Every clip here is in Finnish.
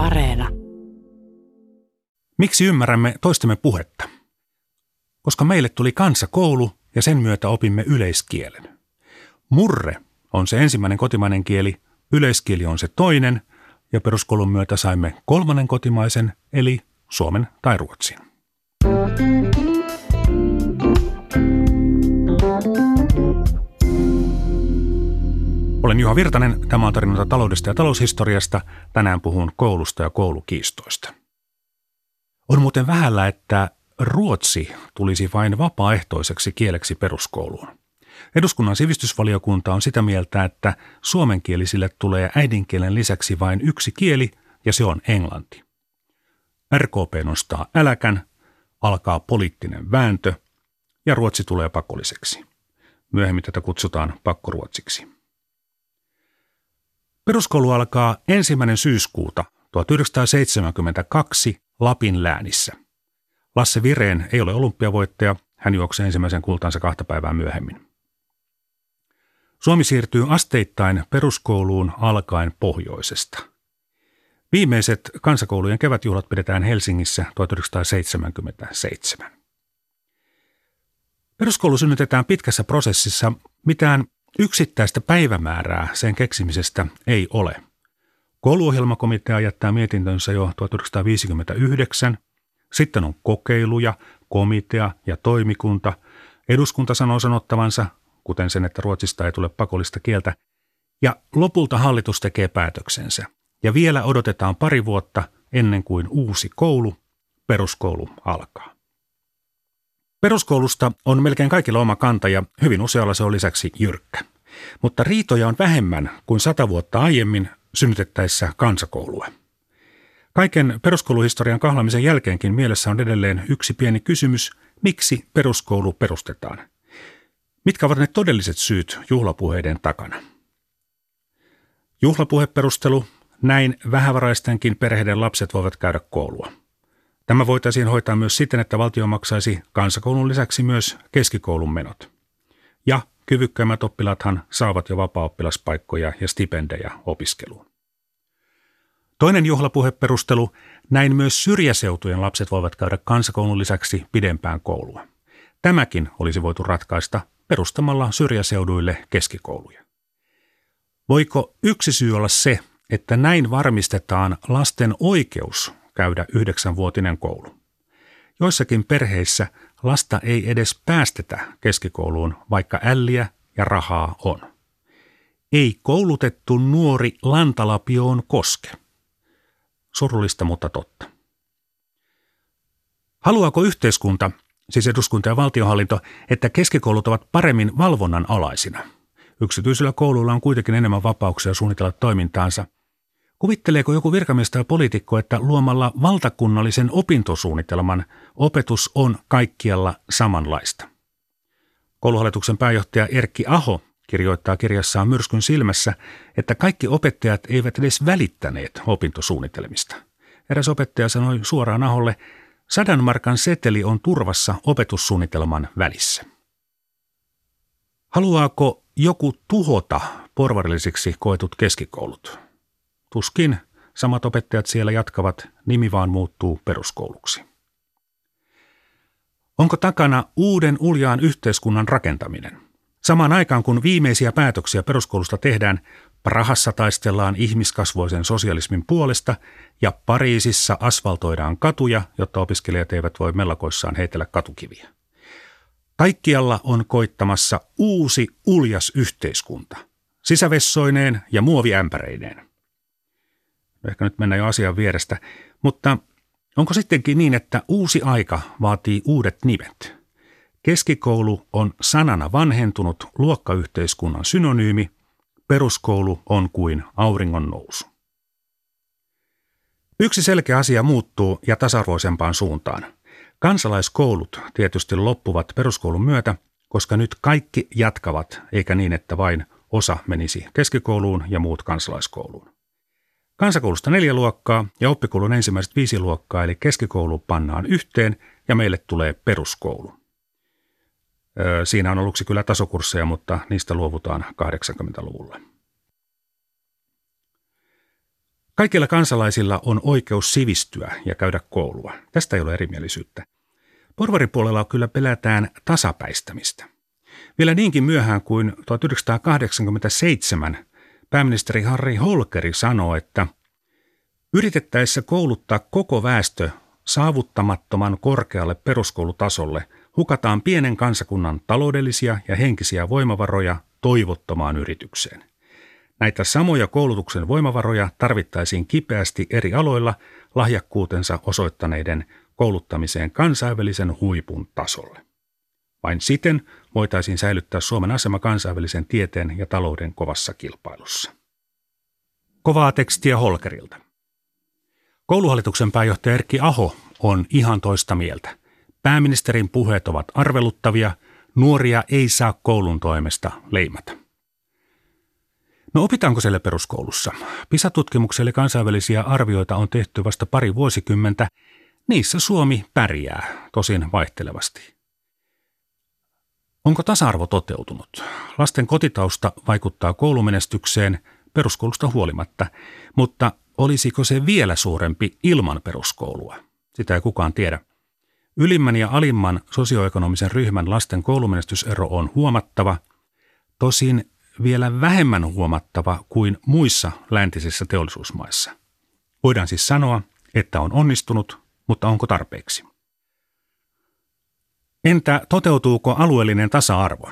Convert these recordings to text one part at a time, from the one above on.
Areena. Miksi ymmärrämme toistemme puhetta? Koska meille tuli kansakoulu ja sen myötä opimme yleiskielen. Murre on se ensimmäinen kotimainen kieli, yleiskieli on se toinen ja peruskoulun myötä saimme kolmannen kotimaisen eli suomen tai ruotsin. Olen Juha Virtanen, tämä on tarinoita taloudesta ja taloushistoriasta. Tänään puhun koulusta ja koulukiistoista. On muuten vähällä, että ruotsi tulisi vain vapaaehtoiseksi kieleksi peruskouluun. Eduskunnan sivistysvaliokunta on sitä mieltä, että suomenkielisille tulee äidinkielen lisäksi vain yksi kieli, ja se on englanti. RKP nostaa äläkän, alkaa poliittinen vääntö, ja ruotsi tulee pakolliseksi. Myöhemmin tätä kutsutaan pakkoruotsiksi. Peruskoulu alkaa ensimmäinen syyskuuta 1972 Lapin läänissä. Lasse Vireen ei ole olympiavoittaja, hän juoksee ensimmäisen kultansa kahta päivää myöhemmin. Suomi siirtyy asteittain peruskouluun alkaen pohjoisesta. Viimeiset kansakoulujen kevätjuhlat pidetään Helsingissä 1977. Peruskoulu synnytetään pitkässä prosessissa. Mitään Yksittäistä päivämäärää sen keksimisestä ei ole. Kouluohjelmakomitea jättää mietintönsä jo 1959. Sitten on kokeiluja, komitea ja toimikunta. Eduskunta sanoo sanottavansa, kuten sen, että Ruotsista ei tule pakollista kieltä. Ja lopulta hallitus tekee päätöksensä. Ja vielä odotetaan pari vuotta ennen kuin uusi koulu, peruskoulu, alkaa. Peruskoulusta on melkein kaikilla oma kanta ja hyvin usealla se on lisäksi jyrkkä. Mutta riitoja on vähemmän kuin sata vuotta aiemmin synnytettäessä kansakoulua. Kaiken peruskouluhistorian kahlamisen jälkeenkin mielessä on edelleen yksi pieni kysymys, miksi peruskoulu perustetaan? Mitkä ovat ne todelliset syyt juhlapuheiden takana? Juhlapuheperustelu, näin vähävaraistenkin perheiden lapset voivat käydä koulua. Tämä voitaisiin hoitaa myös siten, että valtio maksaisi kansakoulun lisäksi myös keskikoulun menot. Ja kyvykkäimmät oppilaathan saavat jo vapaa-oppilaspaikkoja ja stipendejä opiskeluun. Toinen juhlapuheperustelu, näin myös syrjäseutujen lapset voivat käydä kansakoulun lisäksi pidempään koulua. Tämäkin olisi voitu ratkaista perustamalla syrjäseuduille keskikouluja. Voiko yksi syy olla se, että näin varmistetaan lasten oikeus käydä yhdeksänvuotinen koulu. Joissakin perheissä lasta ei edes päästetä keskikouluun, vaikka älliä ja rahaa on. Ei koulutettu nuori lantalapioon koske. Surullista, mutta totta. Haluaako yhteiskunta, siis eduskunta ja valtiohallinto, että keskikoulut ovat paremmin valvonnan alaisina? Yksityisillä kouluilla on kuitenkin enemmän vapauksia suunnitella toimintaansa – Kuvitteleeko joku virkamies tai poliitikko, että luomalla valtakunnallisen opintosuunnitelman opetus on kaikkialla samanlaista? Kouluhallituksen pääjohtaja Erkki Aho kirjoittaa kirjassaan Myrskyn silmässä, että kaikki opettajat eivät edes välittäneet opintosuunnitelmista. Eräs opettaja sanoi suoraan Aholle, sadan markan seteli on turvassa opetussuunnitelman välissä. Haluaako joku tuhota porvarillisiksi koetut keskikoulut? Tuskin samat opettajat siellä jatkavat, nimi vaan muuttuu peruskouluksi. Onko takana uuden uljaan yhteiskunnan rakentaminen? Samaan aikaan kun viimeisiä päätöksiä peruskoulusta tehdään, Prahassa taistellaan ihmiskasvoisen sosialismin puolesta ja Pariisissa asfaltoidaan katuja, jotta opiskelijat eivät voi mellakoissaan heitellä katukiviä. Kaikkialla on koittamassa uusi uljas yhteiskunta, sisävessoineen ja muoviämpäreineen. Ehkä nyt mennään jo asian vierestä. Mutta onko sittenkin niin, että uusi aika vaatii uudet nimet? Keskikoulu on sanana vanhentunut luokkayhteiskunnan synonyymi, peruskoulu on kuin auringon nousu. Yksi selkeä asia muuttuu ja tasa-arvoisempaan suuntaan. Kansalaiskoulut tietysti loppuvat peruskoulun myötä, koska nyt kaikki jatkavat, eikä niin, että vain osa menisi keskikouluun ja muut kansalaiskouluun. Kansakoulusta neljä luokkaa ja oppikoulun ensimmäiset viisi luokkaa, eli keskikoulu pannaan yhteen ja meille tulee peruskoulu. Siinä on aluksi kyllä tasokursseja, mutta niistä luovutaan 80-luvulla. Kaikilla kansalaisilla on oikeus sivistyä ja käydä koulua. Tästä ei ole erimielisyyttä. Porvaripuolella kyllä pelätään tasapäistämistä. Vielä niinkin myöhään kuin 1987 pääministeri Harri Holkeri sanoi, että yritettäessä kouluttaa koko väestö saavuttamattoman korkealle peruskoulutasolle hukataan pienen kansakunnan taloudellisia ja henkisiä voimavaroja toivottomaan yritykseen. Näitä samoja koulutuksen voimavaroja tarvittaisiin kipeästi eri aloilla lahjakkuutensa osoittaneiden kouluttamiseen kansainvälisen huipun tasolle. Vain siten voitaisiin säilyttää Suomen asema kansainvälisen tieteen ja talouden kovassa kilpailussa. Kovaa tekstiä Holkerilta. Kouluhallituksen pääjohtaja Erkki Aho on ihan toista mieltä. Pääministerin puheet ovat arveluttavia, nuoria ei saa koulun toimesta leimata. No opitaanko siellä peruskoulussa? PISA-tutkimukselle kansainvälisiä arvioita on tehty vasta pari vuosikymmentä. Niissä Suomi pärjää, tosin vaihtelevasti. Onko tasa-arvo toteutunut? Lasten kotitausta vaikuttaa koulumenestykseen peruskoulusta huolimatta, mutta olisiko se vielä suurempi ilman peruskoulua? Sitä ei kukaan tiedä. Ylimmän ja alimman sosioekonomisen ryhmän lasten koulumenestysero on huomattava, tosin vielä vähemmän huomattava kuin muissa läntisissä teollisuusmaissa. Voidaan siis sanoa, että on onnistunut, mutta onko tarpeeksi? Entä toteutuuko alueellinen tasa-arvo?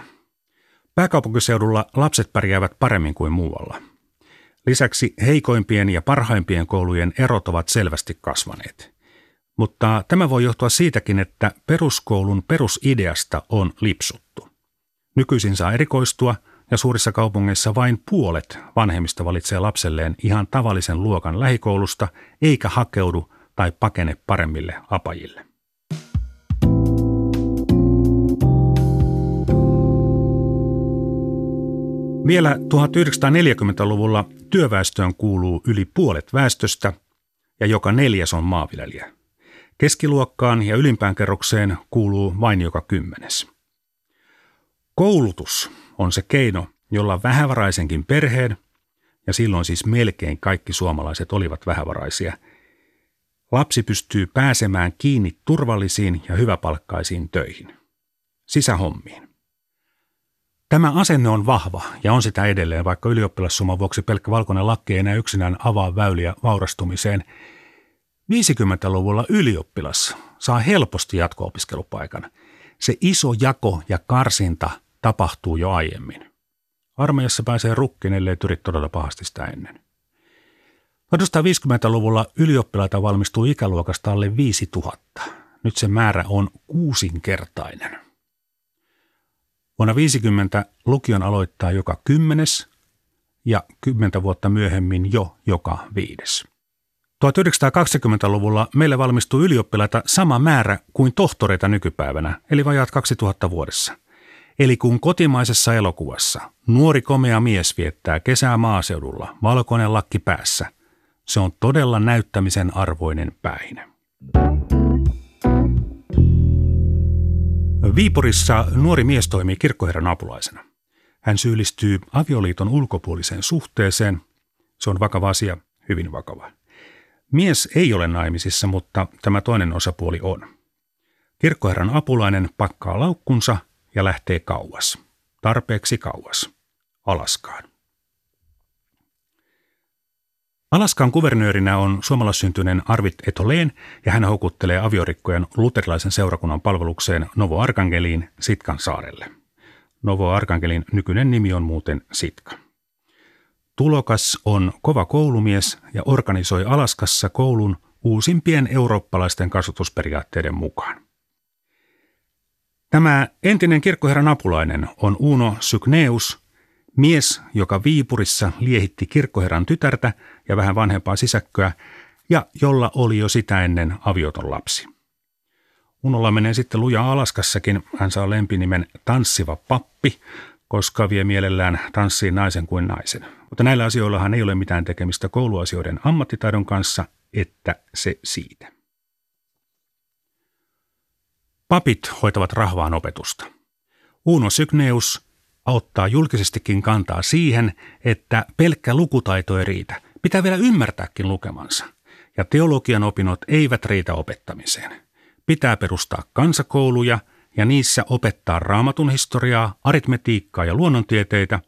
Pääkaupunkiseudulla lapset pärjäävät paremmin kuin muualla. Lisäksi heikoimpien ja parhaimpien koulujen erot ovat selvästi kasvaneet. Mutta tämä voi johtua siitäkin, että peruskoulun perusideasta on lipsuttu. Nykyisin saa erikoistua ja suurissa kaupungeissa vain puolet vanhemmista valitsee lapselleen ihan tavallisen luokan lähikoulusta eikä hakeudu tai pakene paremmille apajille. Vielä 1940-luvulla työväestöön kuuluu yli puolet väestöstä ja joka neljäs on maanviljelijä. Keskiluokkaan ja ylimpään kerrokseen kuuluu vain joka kymmenes. Koulutus on se keino, jolla vähävaraisenkin perheen, ja silloin siis melkein kaikki suomalaiset olivat vähävaraisia, lapsi pystyy pääsemään kiinni turvallisiin ja hyväpalkkaisiin töihin, sisähommiin. Tämä asenne on vahva ja on sitä edelleen, vaikka ylioppilassumman vuoksi pelkkä valkoinen lakki ei enää yksinään avaa väyliä vaurastumiseen. 50-luvulla ylioppilas saa helposti jatko-opiskelupaikan. Se iso jako ja karsinta tapahtuu jo aiemmin. Armeijassa pääsee rukkiin, ellei tyri todella pahasti sitä ennen. 1950-luvulla ylioppilaita valmistuu ikäluokasta alle 5000. Nyt se määrä on kuusinkertainen. Vuonna 50 lukion aloittaa joka kymmenes ja kymmentä vuotta myöhemmin jo joka viides. 1920-luvulla meille valmistuu ylioppilaita sama määrä kuin tohtoreita nykypäivänä, eli vajaat 2000 vuodessa. Eli kun kotimaisessa elokuvassa nuori komea mies viettää kesää maaseudulla, valkoinen lakki päässä, se on todella näyttämisen arvoinen päihde. Viipurissa nuori mies toimii kirkkoherran apulaisena. Hän syyllistyy avioliiton ulkopuoliseen suhteeseen. Se on vakava asia, hyvin vakava. Mies ei ole naimisissa, mutta tämä toinen osapuoli on. Kirkkoherran apulainen pakkaa laukkunsa ja lähtee kauas. Tarpeeksi kauas. Alaskaan. Alaskan kuvernöörinä on suomalaissyntyinen Arvit Etoleen ja hän houkuttelee aviorikkojen luterilaisen seurakunnan palvelukseen Novo Arkangeliin Sitkan saarelle. Novo Arkangelin nykyinen nimi on muuten Sitka. Tulokas on kova koulumies ja organisoi Alaskassa koulun uusimpien eurooppalaisten kasvatusperiaatteiden mukaan. Tämä entinen kirkkoherran apulainen on Uno Sykneus, mies, joka Viipurissa liehitti kirkkoherran tytärtä ja vähän vanhempaa sisäkköä, ja jolla oli jo sitä ennen avioton lapsi. Unolla menee sitten luja Alaskassakin. Hän saa lempinimen Tanssiva pappi, koska vie mielellään tanssiin naisen kuin naisen. Mutta näillä asioillahan ei ole mitään tekemistä kouluasioiden ammattitaidon kanssa, että se siitä. Papit hoitavat rahvaan opetusta. Uno Sygneus ottaa julkisestikin kantaa siihen, että pelkkä lukutaito ei riitä – Pitää vielä ymmärtääkin lukemansa. Ja teologian opinnot eivät riitä opettamiseen. Pitää perustaa kansakouluja ja niissä opettaa raamatun historiaa, aritmetiikkaa ja luonnontieteitä,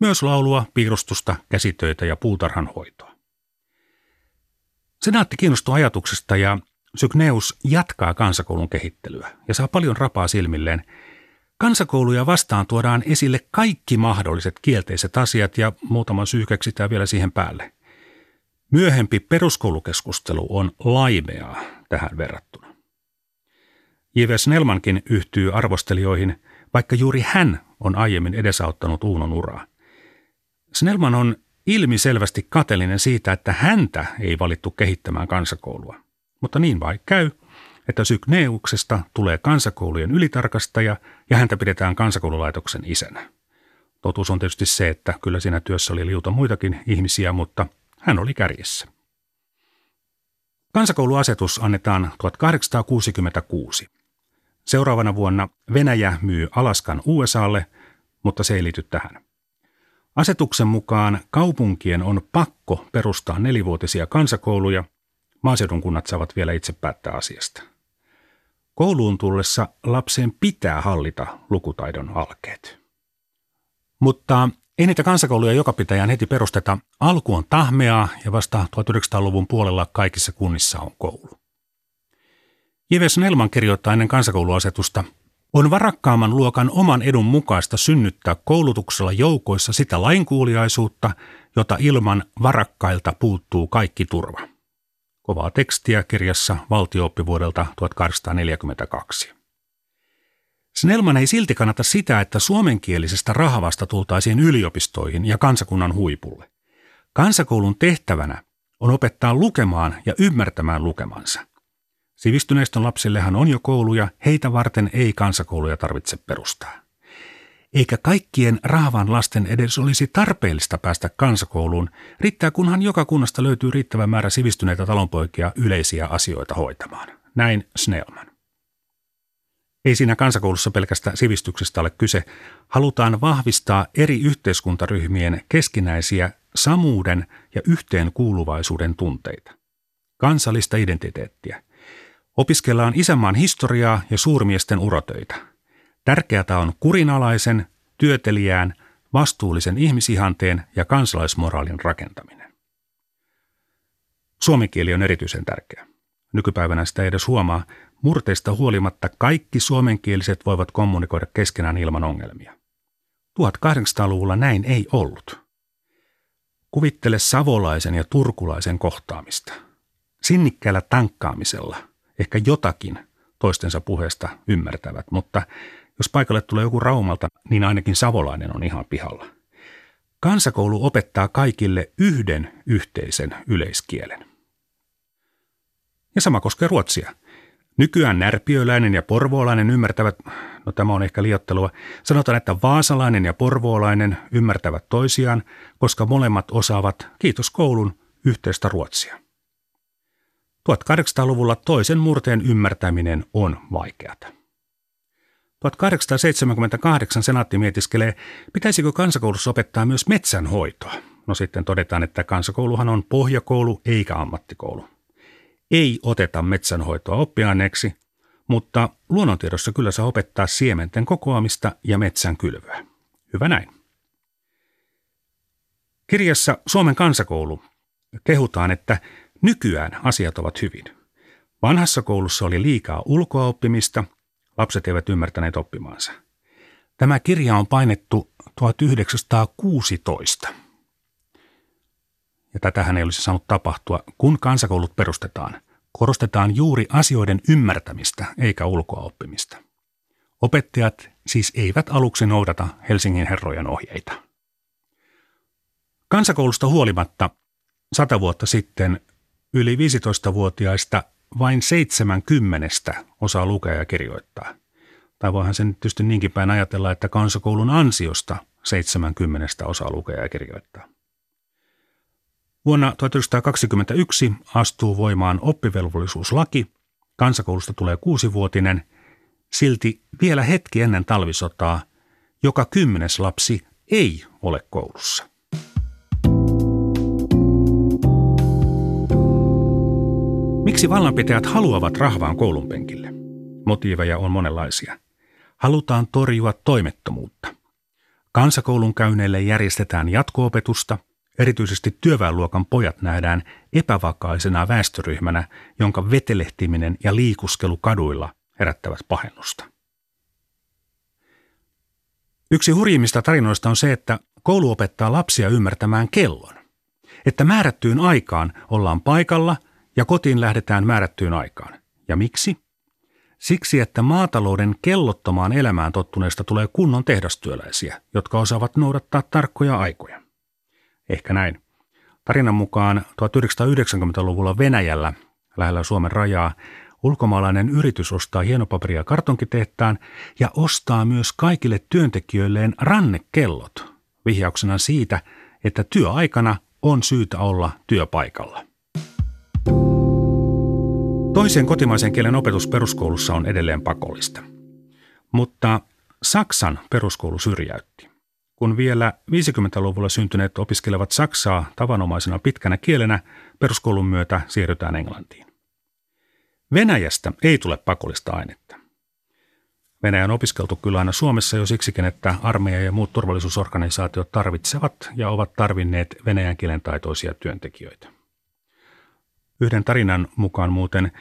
myös laulua, piirustusta, käsitöitä ja puutarhanhoitoa. Senaatti kiinnostuu ajatuksesta ja Sykneus jatkaa kansakoulun kehittelyä ja saa paljon rapaa silmilleen. Kansakouluja vastaan tuodaan esille kaikki mahdolliset kielteiset asiat ja muutama syy keksitään vielä siihen päälle. Myöhempi peruskoulukeskustelu on laimeaa tähän verrattuna. J.V. Snellmankin yhtyy arvostelijoihin, vaikka juuri hän on aiemmin edesauttanut Uunon uraa. Snellman on ilmiselvästi kateellinen siitä, että häntä ei valittu kehittämään kansakoulua. Mutta niin vai käy, että Sykneuksesta tulee kansakoulujen ylitarkastaja ja häntä pidetään kansakoululaitoksen isänä. Totuus on tietysti se, että kyllä siinä työssä oli liuta muitakin ihmisiä, mutta hän oli kärjessä. Kansakouluasetus annetaan 1866. Seuraavana vuonna Venäjä myy Alaskan USAlle, mutta se ei liity tähän. Asetuksen mukaan kaupunkien on pakko perustaa nelivuotisia kansakouluja, maaseudun kunnat saavat vielä itse päättää asiasta. Kouluun tullessa lapsen pitää hallita lukutaidon alkeet. Mutta ei niitä kansakouluja joka pitäjään heti perusteta. Alku on tahmeaa ja vasta 1900-luvun puolella kaikissa kunnissa on koulu. Jives Nelman kirjoittaa ennen kansakouluasetusta, on varakkaamman luokan oman edun mukaista synnyttää koulutuksella joukoissa sitä lainkuuliaisuutta, jota ilman varakkailta puuttuu kaikki turva. Kovaa tekstiä kirjassa valtiooppivuodelta 1842. Snellman ei silti kannata sitä, että suomenkielisestä rahavasta tultaisiin yliopistoihin ja kansakunnan huipulle. Kansakoulun tehtävänä on opettaa lukemaan ja ymmärtämään lukemansa. Sivistyneistön lapsillehan on jo kouluja, heitä varten ei kansakouluja tarvitse perustaa. Eikä kaikkien rahavan lasten edes olisi tarpeellista päästä kansakouluun, riittää kunhan joka kunnasta löytyy riittävä määrä sivistyneitä talonpoikia yleisiä asioita hoitamaan. Näin Snellman. Ei siinä kansakoulussa pelkästä sivistyksestä ole kyse. Halutaan vahvistaa eri yhteiskuntaryhmien keskinäisiä samuuden ja yhteenkuuluvaisuuden tunteita. Kansallista identiteettiä. Opiskellaan isänmaan historiaa ja suurmiesten urotöitä. Tärkeätä on kurinalaisen, työtelijään, vastuullisen ihmisihanteen ja kansalaismoraalin rakentaminen. Suomen kieli on erityisen tärkeä. Nykypäivänä sitä ei edes huomaa, Murteista huolimatta kaikki suomenkieliset voivat kommunikoida keskenään ilman ongelmia. 1800-luvulla näin ei ollut. Kuvittele savolaisen ja turkulaisen kohtaamista. Sinnikkäällä tankkaamisella ehkä jotakin toistensa puheesta ymmärtävät, mutta jos paikalle tulee joku Raumalta, niin ainakin savolainen on ihan pihalla. Kansakoulu opettaa kaikille yhden yhteisen yleiskielen. Ja sama koskee ruotsia – Nykyään närpiöläinen ja porvoolainen ymmärtävät, no tämä on ehkä liottelua, sanotaan, että vaasalainen ja porvoolainen ymmärtävät toisiaan, koska molemmat osaavat, kiitos koulun, yhteistä ruotsia. 1800-luvulla toisen murteen ymmärtäminen on vaikeata. 1878 senaatti mietiskelee, pitäisikö kansakoulussa opettaa myös metsänhoitoa. No sitten todetaan, että kansakouluhan on pohjakoulu eikä ammattikoulu ei oteta metsänhoitoa oppiaineeksi, mutta luonnontiedossa kyllä saa opettaa siementen kokoamista ja metsän kylvöä. Hyvä näin. Kirjassa Suomen kansakoulu kehutaan, että nykyään asiat ovat hyvin. Vanhassa koulussa oli liikaa ulkoa oppimista, lapset eivät ymmärtäneet oppimaansa. Tämä kirja on painettu 1916. Ja tätähän ei olisi saanut tapahtua, kun kansakoulut perustetaan. Korostetaan juuri asioiden ymmärtämistä eikä ulkoa oppimista. Opettajat siis eivät aluksi noudata Helsingin herrojen ohjeita. Kansakoulusta huolimatta sata vuotta sitten yli 15-vuotiaista vain 70 osaa lukea ja kirjoittaa. Tai voihan sen tietysti niinkin päin ajatella, että kansakoulun ansiosta 70 osaa lukea ja kirjoittaa. Vuonna 1921 astuu voimaan oppivelvollisuuslaki, kansakoulusta tulee kuusivuotinen, silti vielä hetki ennen talvisotaa joka kymmenes lapsi ei ole koulussa. Miksi vallanpitäjät haluavat rahvaan koulun penkille? Motiiveja on monenlaisia. Halutaan torjua toimettomuutta. Kansakoulun käyneille järjestetään jatkoopetusta, erityisesti työväenluokan pojat nähdään epävakaisena väestöryhmänä, jonka vetelehtiminen ja liikuskelu kaduilla herättävät pahennusta. Yksi hurjimmista tarinoista on se, että koulu opettaa lapsia ymmärtämään kellon. Että määrättyyn aikaan ollaan paikalla ja kotiin lähdetään määrättyyn aikaan. Ja miksi? Siksi, että maatalouden kellottomaan elämään tottuneista tulee kunnon tehdastyöläisiä, jotka osaavat noudattaa tarkkoja aikoja. Ehkä näin. Tarinan mukaan 1990-luvulla Venäjällä, lähellä Suomen rajaa, ulkomaalainen yritys ostaa hienopaperia kartonkitehtaan ja ostaa myös kaikille työntekijöilleen rannekellot, vihjauksena siitä, että työaikana on syytä olla työpaikalla. Toisen kotimaisen kielen opetus peruskoulussa on edelleen pakollista. Mutta Saksan peruskoulu syrjäytti. Kun vielä 50-luvulla syntyneet opiskelevat saksaa tavanomaisena pitkänä kielenä, peruskoulun myötä siirrytään englantiin. Venäjästä ei tule pakollista ainetta. Venäjä on opiskeltu kyllä aina Suomessa jo siksikin, että armeija ja muut turvallisuusorganisaatiot tarvitsevat ja ovat tarvinneet venäjän kielen taitoisia työntekijöitä. Yhden tarinan mukaan muuten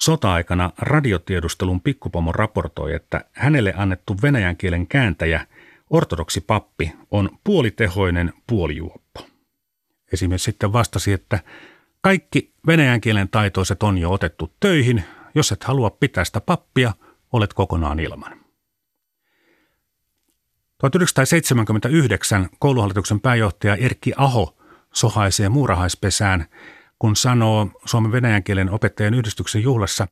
sota-aikana radiotiedustelun pikkupomo raportoi, että hänelle annettu venäjän kielen kääntäjä, ortodoksi pappi, on puolitehoinen puolijuoppo. Esimies sitten vastasi, että kaikki venäjän kielen taitoiset on jo otettu töihin. Jos et halua pitää sitä pappia, olet kokonaan ilman. 1979 kouluhallituksen pääjohtaja Erkki Aho sohaisee muurahaispesään, kun sanoo Suomen venäjän kielen opettajien yhdistyksen juhlassa,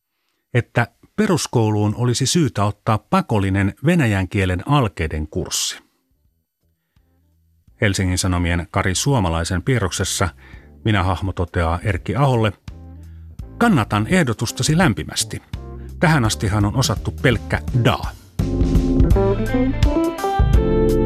että peruskouluun olisi syytä ottaa pakollinen venäjän kielen alkeiden kurssi. Helsingin Sanomien Kari Suomalaisen piirroksessa minä hahmo toteaa Erkki Aholle, kannatan ehdotustasi lämpimästi. Tähän astihan on osattu pelkkä da. Thank you